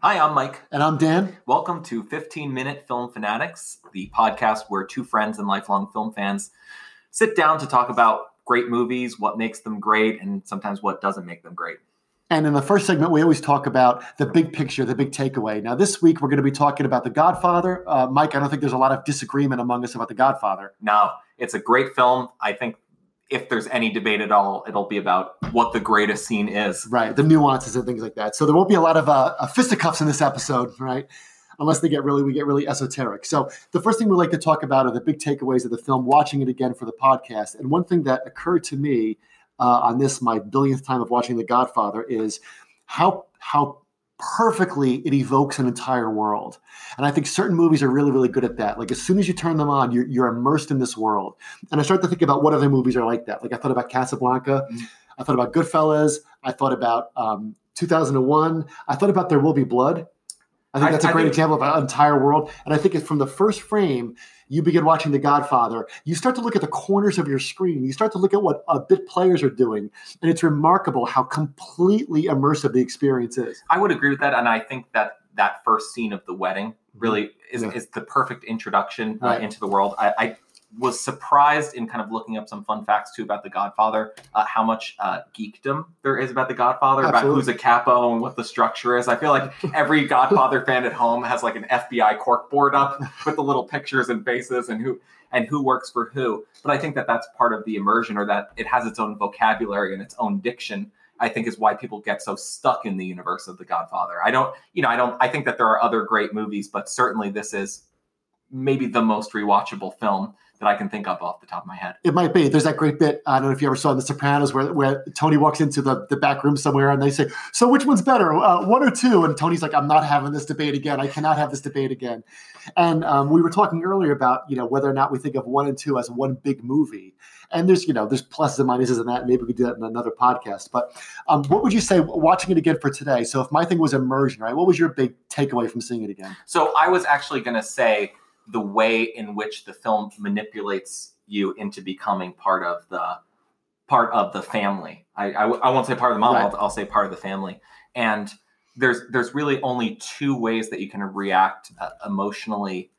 Hi, I'm Mike. And I'm Dan. Welcome to 15 Minute Film Fanatics, the podcast where two friends and lifelong film fans sit down to talk about great movies, what makes them great, and sometimes what doesn't make them great. And in the first segment, we always talk about the big picture, the big takeaway. Now, this week, we're going to be talking about The Godfather. Uh, Mike, I don't think there's a lot of disagreement among us about The Godfather. No, it's a great film. I think if there's any debate at all, it'll be about what the greatest scene is. Right, the nuances and things like that. So there won't be a lot of uh, uh, fisticuffs in this episode, right? Unless they get really, we get really esoteric. So the first thing we like to talk about are the big takeaways of the film. Watching it again for the podcast, and one thing that occurred to me uh, on this my billionth time of watching The Godfather is how how perfectly it evokes an entire world. And I think certain movies are really, really good at that. Like as soon as you turn them on, you're, you're immersed in this world. And I start to think about what other movies are like that. Like I thought about Casablanca, mm-hmm. I thought about Goodfellas, I thought about um, 2001, I thought about There Will Be Blood. I think that's a great think, example of an entire world. And I think it's from the first frame, you begin watching The Godfather, you start to look at the corners of your screen. You start to look at what uh, bit players are doing. And it's remarkable how completely immersive the experience is. I would agree with that. And I think that that first scene of the wedding really is, yeah. is the perfect introduction uh, right. into the world. I, I was surprised in kind of looking up some fun facts too about The Godfather, uh, how much uh, geekdom there is about The Godfather, Absolutely. about who's a capo and what the structure is. I feel like every Godfather fan at home has like an FBI corkboard up with the little pictures and faces and who and who works for who. But I think that that's part of the immersion, or that it has its own vocabulary and its own diction. I think is why people get so stuck in the universe of The Godfather. I don't, you know, I don't. I think that there are other great movies, but certainly this is maybe the most rewatchable film that I can think of off the top of my head. It might be. There's that great bit. I don't know if you ever saw in The Sopranos where, where Tony walks into the, the back room somewhere and they say, So which one's better, uh, one or two? And Tony's like, I'm not having this debate again. I cannot have this debate again. And um, we were talking earlier about you know whether or not we think of one and two as one big movie. And there's you know there's pluses and minuses in that. Maybe we could do that in another podcast. But um, what would you say watching it again for today? So if my thing was immersion, right? What was your big takeaway from seeing it again? So I was actually going to say the way in which the film manipulates you into becoming part of the part of the family. I, I, I won't say part of the mom. Right. I'll, I'll, say part of the family. And there's there's really only two ways that you can react uh, emotionally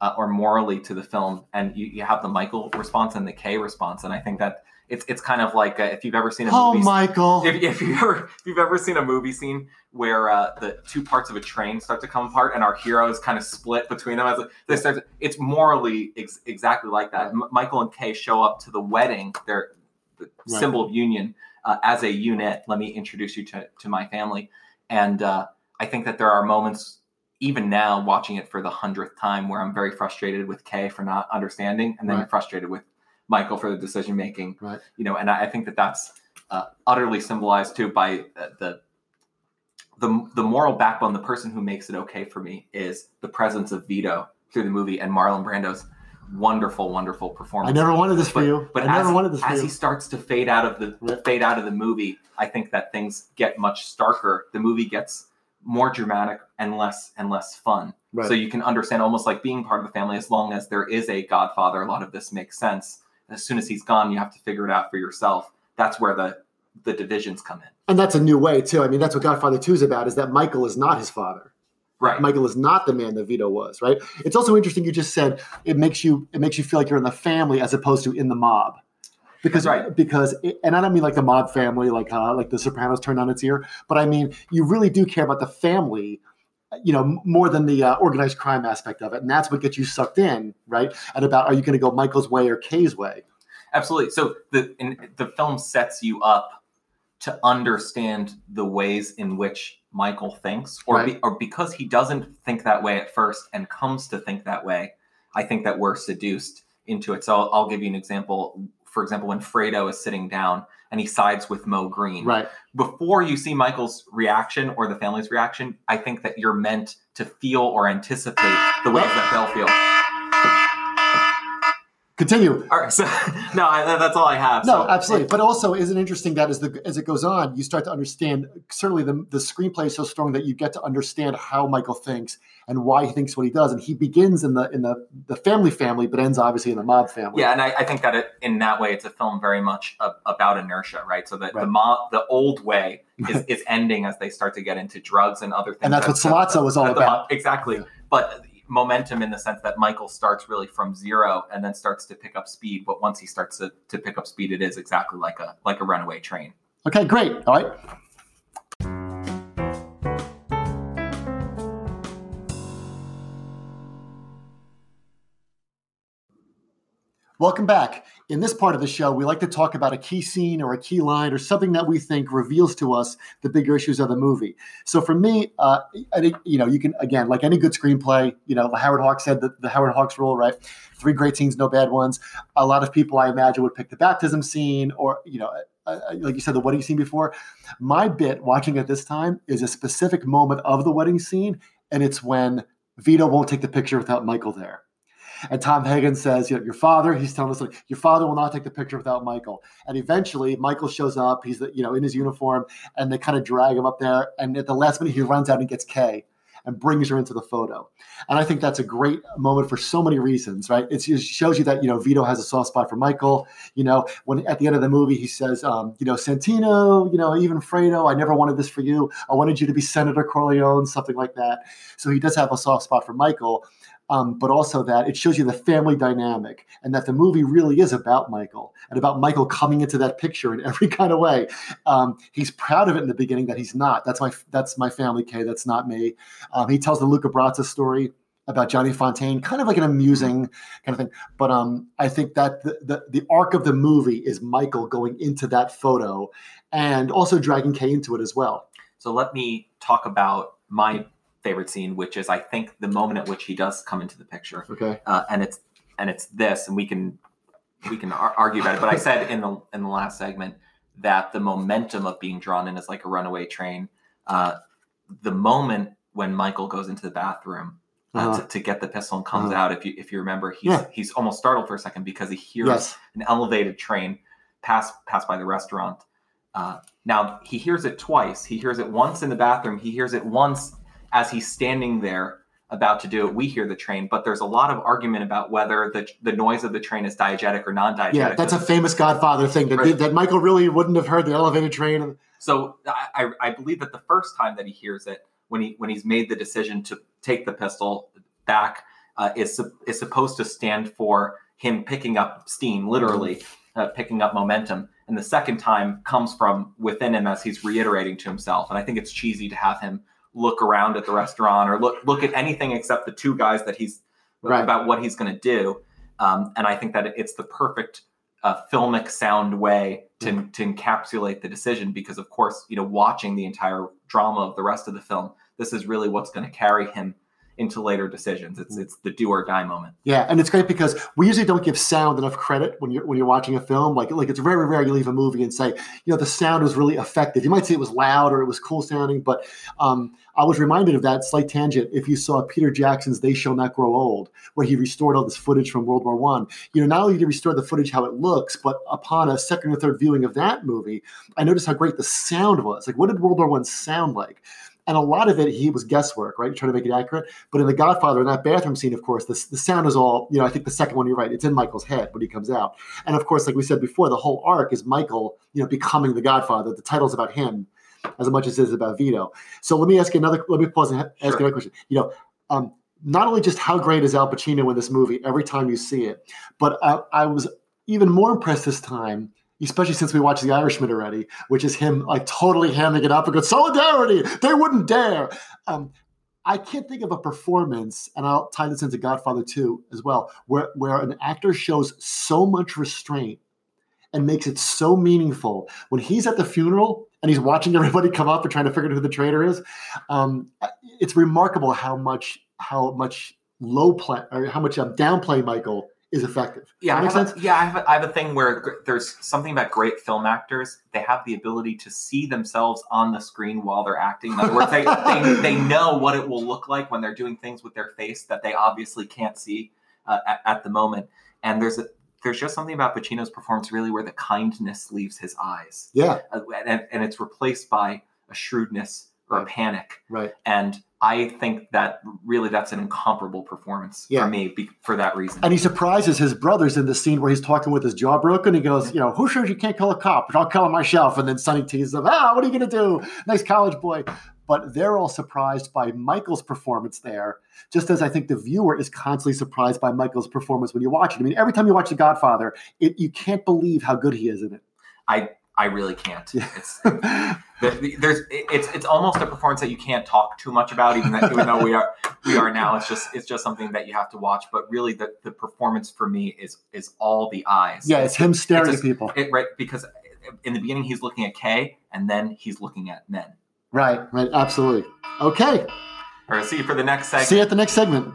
uh, or morally to the film, and you, you have the Michael response and the Kay response. And I think that it's it's kind of like uh, if you've ever seen a oh movie, Michael, if, if you ever if you've ever seen a movie scene where uh, the two parts of a train start to come apart and our heroes kind of split between them as they start, to, it's morally ex- exactly like that. M- Michael and Kay show up to the wedding, their the right. symbol of union uh, as a unit. Let me introduce you to to my family, and uh, I think that there are moments even now watching it for the hundredth time where I'm very frustrated with Kay for not understanding, and then right. frustrated with Michael for the decision making. Right. You know, and I, I think that that's uh, utterly symbolized too by uh, the the the moral backbone. The person who makes it okay for me is the presence of Vito through the movie and Marlon Brando's wonderful, wonderful performance. I never wanted this for you. But I as, never wanted this as he starts to fade out of the fade out of the movie, I think that things get much starker. The movie gets more dramatic and less and less fun. Right. So you can understand almost like being part of the family as long as there is a godfather. A lot of this makes sense as soon as he's gone, you have to figure it out for yourself. That's where the the divisions come in. And that's a new way too. I mean, that's what Godfather Two is about: is that Michael is not his father. Right. Michael is not the man that Vito was. Right. It's also interesting. You just said it makes you it makes you feel like you're in the family as opposed to in the mob. Because, right. because, it, and I don't mean like the mob family, like uh, like the Sopranos turned on its ear, but I mean you really do care about the family you know more than the uh, organized crime aspect of it and that's what gets you sucked in right and about are you going to go michael's way or kay's way Absolutely. So the in, the film sets you up to understand the ways in which Michael thinks, or right. be, or because he doesn't think that way at first and comes to think that way. I think that we're seduced into it. So I'll, I'll give you an example. For example, when Fredo is sitting down and he sides with Moe Greene. Right. Before you see Michael's reaction or the family's reaction, I think that you're meant to feel or anticipate the ways that they'll feel. Continue. All right, so no, I, that's all I have. No, so, absolutely. But also, isn't it interesting that as the as it goes on, you start to understand. Certainly, the the screenplay is so strong that you get to understand how Michael thinks and why he thinks what he does. And he begins in the in the the family family, but ends obviously in the mob family. Yeah, and I, I think that it, in that way, it's a film very much a, about inertia, right? So that Right. the mob, the old way is, is ending as they start to get into drugs and other things. And that's what Sollozzo is all about. mob- exactly. Yeah. But momentum in the sense that Michael starts really from zero and then starts to pick up speed. But once he starts to, to pick up speed, it is exactly like a like a runaway train. Okay, great. All right. Welcome back. In this part of the show, we like to talk about a key scene or a key line or something that we think reveals to us the bigger issues of the movie. So for me, uh, I think, you know, you can, again, like any good screenplay, you know, Howard Hawks said the, the Howard Hawks rule, right? Three great scenes, no bad ones. A lot of people, I imagine, would pick the baptism scene or, you know, uh, like you said, the wedding scene before. My bit watching it this time is a specific moment of the wedding scene, and it's when Vito won't take the picture without Michael there. And Tom Hagen says, you know, your father, he's telling us, like, your father will not take the picture without Michael. And eventually, Michael shows up. He's, you know, in his uniform, and they kind of drag him up there. And at the last minute, he runs out and gets Kay and brings her into the photo. And I think that's a great moment for so many reasons, right? It shows you that, you know, Vito has a soft spot for Michael. You know, when at the end of the movie, he says, um, you know, Santino, you know, even Fredo, I never wanted this for you. I wanted you to be Senator Corleone, something like that. So he does have a soft spot for Michael. Um, but also that it shows you the family dynamic and that the movie really is about Michael and about Michael coming into that picture in every kind of way. Um, he's proud of it in the beginning that he's not. That's my that's my family, Kay. That's not me. Um, he tells the Luca Brasi story about Johnny Fontane, kind of like an amusing kind of thing. But um, I think that the, the the arc of the movie is Michael going into that photo and also dragging Kay into it as well. So let me talk about my favorite scene, which is I think the moment at which he does come into the picture, Okay. uh, and it's and it's this, and we can we can ar- argue about it. But I said in the in the last segment that the momentum of being drawn in is like a runaway train. Uh, the moment when Michael goes into the bathroom. Uh, Uh-huh. to, to get the pistol and comes Uh-huh. out. If you if you remember, he's Yeah. he's almost startled for a second because he hears Yes. an elevated train pass pass by the restaurant. Uh, now he hears it twice. He hears it once in the bathroom. He hears it once as he's standing there about to do it. We hear the train, but there's a lot of argument about whether the the noise of the train is diegetic or non-diegetic. Yeah, that's a famous Godfather thing that, Right. that Michael really wouldn't have heard the elevated train. So I, I I believe that the first time that he hears it, when he when he's made the decision to take the pistol back, uh, is is supposed to stand for him picking up steam, literally uh, picking up momentum. And the second time comes from within him as he's reiterating to himself. And I think it's cheesy to have him look around at the restaurant or look look at anything except the two guys that he's Right. about what he's going to do. Um, and I think that it's the perfect uh, filmic sound way to, to encapsulate the decision because of course you know watching the entire drama of the rest of the film this is really what's going to carry him into later decisions it's it's the do or die moment Yeah, and it's great because we usually don't give sound enough credit when you're when you're watching a film. Like like it's very rare you leave a movie and say, you know, the sound was really effective. You might say it was loud or it was cool sounding, but um, I was reminded of that slight tangent if you saw Peter Jackson's "They Shall Not Grow Old," where he restored all this footage from World War One. You know, not only did he restore the footage how it looks, but upon a second or third viewing of that movie, I noticed how great the sound was. Like, what did World War One sound like? And a lot of it, he was guesswork, right? Trying to make it accurate. But in The Godfather, in that bathroom scene, of course, the, the sound is all, you know, I think the second one, you're right, it's in Michael's head when he comes out. And of course, like we said before, the whole arc is Michael, you know, becoming the Godfather. The title's about him as much as it is about Vito. So let me ask you another, let me pause and ha- ask Sure. another question. You know, um, not only just how great is Al Pacino in this movie every time you see it, but I, I was even more impressed this time especially since we watched The Irishman already, which is him like totally hamming it up and going, solidarity, they wouldn't dare. Um, I can't think of a performance, and I'll tie this into Godfather 2 as well, where, where an actor shows so much restraint and makes it so meaningful. When he's at the funeral and he's watching everybody come up and trying to figure out who the traitor is, um, it's remarkable how much how much low play or how much um, downplay Michael is effective. yeah I that have make sense? a, yeah I have, a, I have a thing where there's something about great film actors they have the ability to see themselves on the screen while they're acting in other words they, they, they know what it will look like when they're doing things with their face that they obviously can't see uh, at, at the moment and there's a there's just something about Pacino's performance really where the kindness leaves his eyes, Yeah, uh, and, and it's replaced by a shrewdness or Right. panic. right. And I think that really that's an incomparable performance Yeah. for me be, for that reason. And he surprises his brothers in the scene where he's talking with his jaw broken. He goes, you know, who says you can't kill a cop? But I'll kill him myself. And then Sonny teases him, ah, what are you going to do? Nice college boy. But they're all surprised by Michael's performance there, just as I think the viewer is constantly surprised by Michael's performance when you watch it. I mean, every time you watch The Godfather, it, you can't believe how good he is in it. I really can't. It's there's it's it's almost a performance that you can't talk too much about, even that, even though we are we are now. It's just it's just something that you have to watch. But really, the the performance for me is is all the eyes. yeah, it's him staring It's at people. It, right, because in the beginning he's looking at Kay, and then he's looking at men. Right, right, absolutely. Okay, All right, see you for the next segment. see you at the next segment.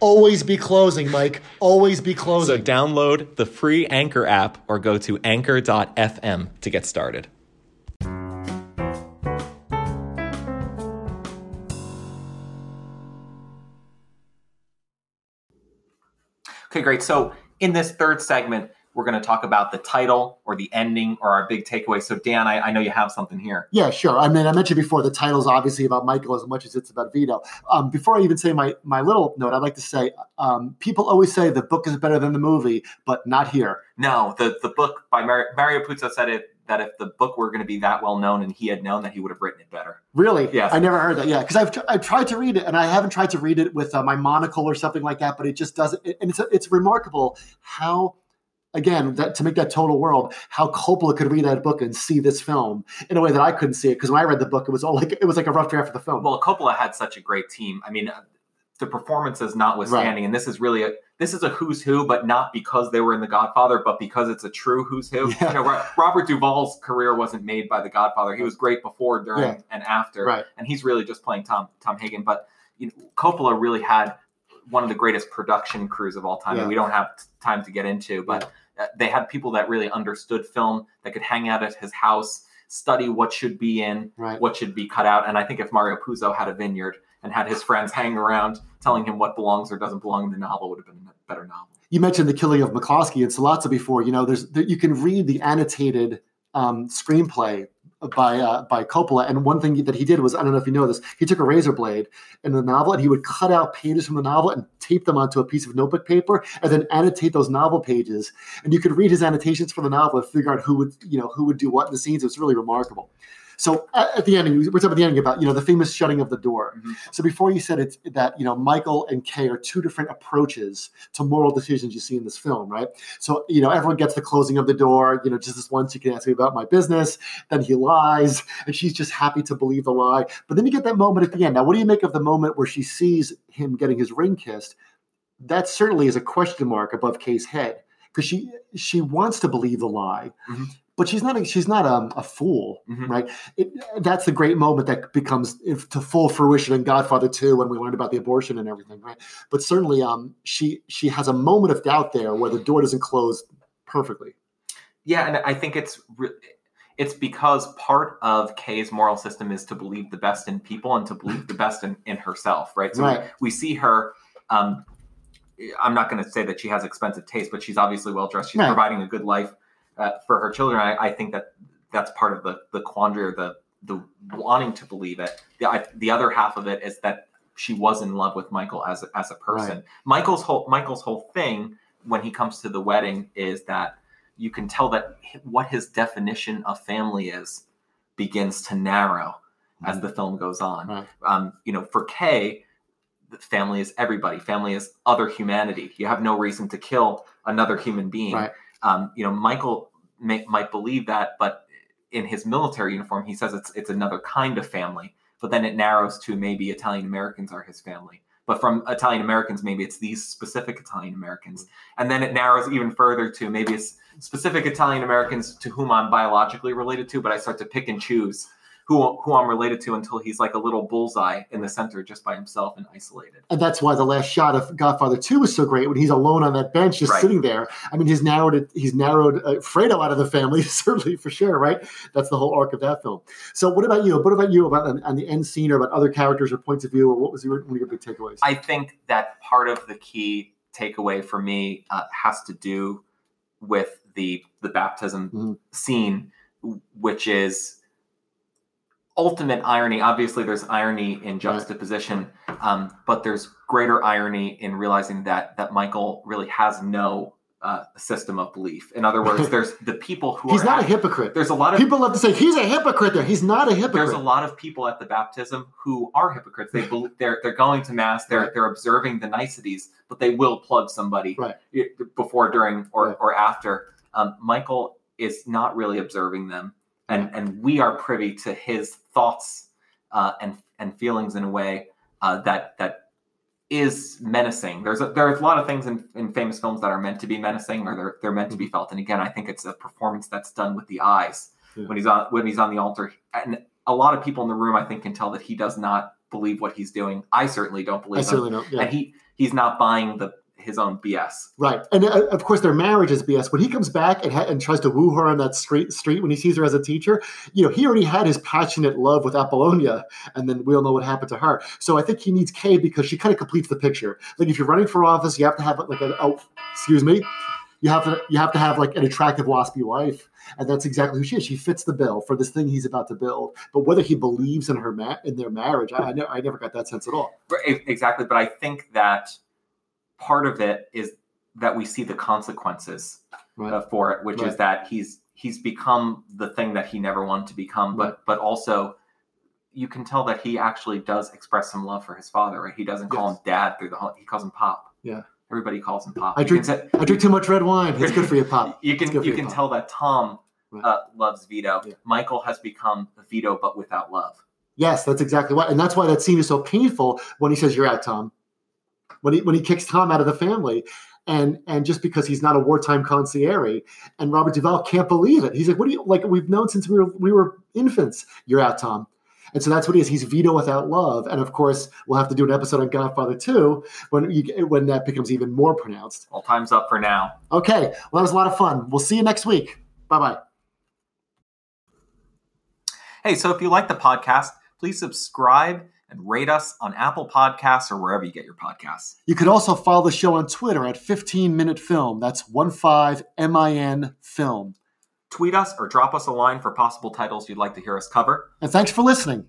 Always be closing, Mike. Always be closing. So download the free Anchor app or go to anchor.fm to get started. Okay, great. So in this third segment, we're going to talk about the title or the ending or our big takeaway. So Dan, I, I know you have something here. Yeah, sure. I mean, I mentioned before the title's obviously about Michael as much as it's about Vito. Um, before I even say my my little note, I'd like to say um, people always say the book is better than the movie, but not here. No, the the book by Mario, Mario Puzo said it that if the book were going to be that well known and he had known that he would have written it better. Really? Yes. I never heard that. Yeah, because I've tr- I've tried to read it, and I haven't tried to read it with uh, my monocle or something like that. But it just doesn't. And it's it's remarkable how. Again, that to make that total world, how Coppola could read that book and see this film in a way that I couldn't see it. Because when I read the book, it was all like it was like a rough draft of the film. Well, Coppola had such a great team. I mean, the performances notwithstanding, and this is really a this is a who's who, but not because they were in The Godfather, but because it's a true who's who. Yeah. You know, Robert Duvall's career wasn't made by The Godfather. He was great before, during, Yeah. and after, Right. and he's really just playing Tom Tom Hagen. But you know, Coppola really had one of the greatest production crews of all time, Yeah. and we don't have t- time to get into, but. Uh, They had people that really understood film that could hang out at his house, study what should be in, right. what should be cut out. And I think if Mario Puzo had a vineyard and had his friends hang around telling him what belongs or doesn't belong in the novel, would have been a better novel. you mentioned the killing of McCluskey and Sollozzo before. You know, there's there, you can read the annotated um, screenplay by uh, by Coppola, and one thing that he did was I don't know if you know this. He took a razor blade in the novel and he would cut out pages from the novel and tape them onto a piece of notebook paper, and then annotate those novel pages. And you could read his annotations for the novel and figure out who would you know who would do what in the scenes. It was really remarkable. So at, at the ending, we're talking about the ending about you know the famous shutting of the door. Mhm. So before you said it's that you know Michael and Kay are two different approaches to moral decisions you see in this film, right? So you know everyone gets the closing of the door. You know just this once you can ask me about my business. Then he lies, and she's just happy to believe the lie. But then you get that moment at the end. Now, what do you make of the moment where she sees him getting his ring kissed? That certainly is a question mark above Kay's head because she she wants to believe the lie. Mhm. But she's not. A, she's not um, a fool, Mhm. right? It, that's the great moment that becomes if, to full fruition in Godfather Two when we learned about the abortion and everything, right? But certainly, um, she she has a moment of doubt there where the door doesn't close perfectly. Yeah, and I think it's re- it's because part of Kay's moral system is to believe the best in people and to believe the best in, in herself, right? So Right. We, we see her. Um, I'm not going to say that she has expensive taste, but she's obviously well dressed. She's Right. providing a good life uh, for her children. I, I think that that's part of the the quandary or the the wanting to believe it. The, I, the other half of it is that she was in love with Michael as a, as a person. Michael's whole Michael's whole thing when he comes to the wedding is that you can tell that what his definition of family is begins to narrow as the film goes on. Right. Um, you know, for Kay, family is everybody. Family is other humanity. You have no reason to kill another human being. Right. Um, you know, Michael may, might believe that, but in his military uniform, he says it's it's another kind of family. But then it narrows to maybe Italian Americans are his family. but from Italian Americans, maybe it's these specific Italian Americans. And then it narrows even further to maybe it's specific Italian Americans to whom I'm biologically related to, but I start to pick and choose who who I'm related to until he's like a little bullseye in the center just by himself and isolated. And that's why the last shot of Godfather Two is so great when he's alone on that bench, just Right. sitting there. I mean, he's narrowed it. He's narrowed uh, Fredo out of the family, certainly for sure, right? That's the whole arc of that film. So, what about you? What about you about on, on the end scene, or about other characters or points of view, or what was your, one of your big takeaways? I think that part of the key takeaway for me uh, has to do with the the baptism Mhm. scene, which is ultimate irony. Obviously, there's irony in juxtaposition, um, but there's greater irony in realizing that that Michael really has no uh, system of belief. In other words, there's the people who are he's not a hypocrite. There's a lot of People love to say he's a hypocrite. There, he's not a hypocrite. there's a lot of people at the baptism who are hypocrites. They bel they're they're going to mass. They're Right. they're observing the niceties, but they will plug somebody Right. before, during, or Right. or after. Um, Michael is not really observing them, and and we are privy to his thoughts uh, and and feelings in a way uh, that that is menacing. There's a, there's a lot of things in, in famous films that are meant to be menacing or they're they're meant to be felt. And again, I think it's a performance that's done with the eyes Yeah. when he's on when he's on the altar. And a lot of people in the room, I think, can tell that he does not believe what he's doing. I certainly don't I believe him, certainly don't. Yeah. and he he's not buying the his own BS. Right, and uh, of course their marriage is BS. When he comes back and, ha- and tries to woo her on that street, street when he sees her as a teacher, you know he already had his passionate love with Apollonia, and then we all know what happened to her. So I think he needs Kay because she kind of completes the picture. Like if you're running for office, you have to have like a oh, excuse me, you have to you have to have like an attractive waspy wife, and that's exactly who she is. She fits the bill for this thing he's about to build. But whether he believes in her ma- in their marriage, I, I, ne- I never got that sense at all. Right, Exactly, but I think that part of it is that we see the consequences Right. uh, for it, which Right. is that he's he's become the thing that he never wanted to become, but Right. but also you can tell that he actually does express some love for his father. Right? He doesn't call Yes. him dad through the whole. He calls him pop. Yeah. Everybody calls him pop. I drink- can, I drink too much red wine. It's good for you, pop. you can you can Pop. tell that Tom uh, loves Vito. Yeah. Michael has become Vito, but without love. Yes, that's exactly why, and that's why that scene is so painful when he says, "You're out, Tom." When he when he kicks Tom out of the family, and and just because he's not a wartime consigliere, and Robert Duvall can't believe it. He's like, "What do you like? We've known since we were we were infants. You're out, Tom." And so that's what he is. He's Vito without love, and of course, we'll have to do an episode on Godfather 2 when you, when that becomes even more pronounced. Well, time's up for now. Okay, well, that was a lot of fun. We'll see you next week. Bye bye. Hey, so if you like the podcast, please subscribe and rate us on Apple Podcasts or wherever you get your podcasts. You could also follow the show on Twitter at 15 Minute Film. That's 15 M I N Film. Tweet us or drop us a line for possible titles you'd like to hear us cover. And thanks for listening.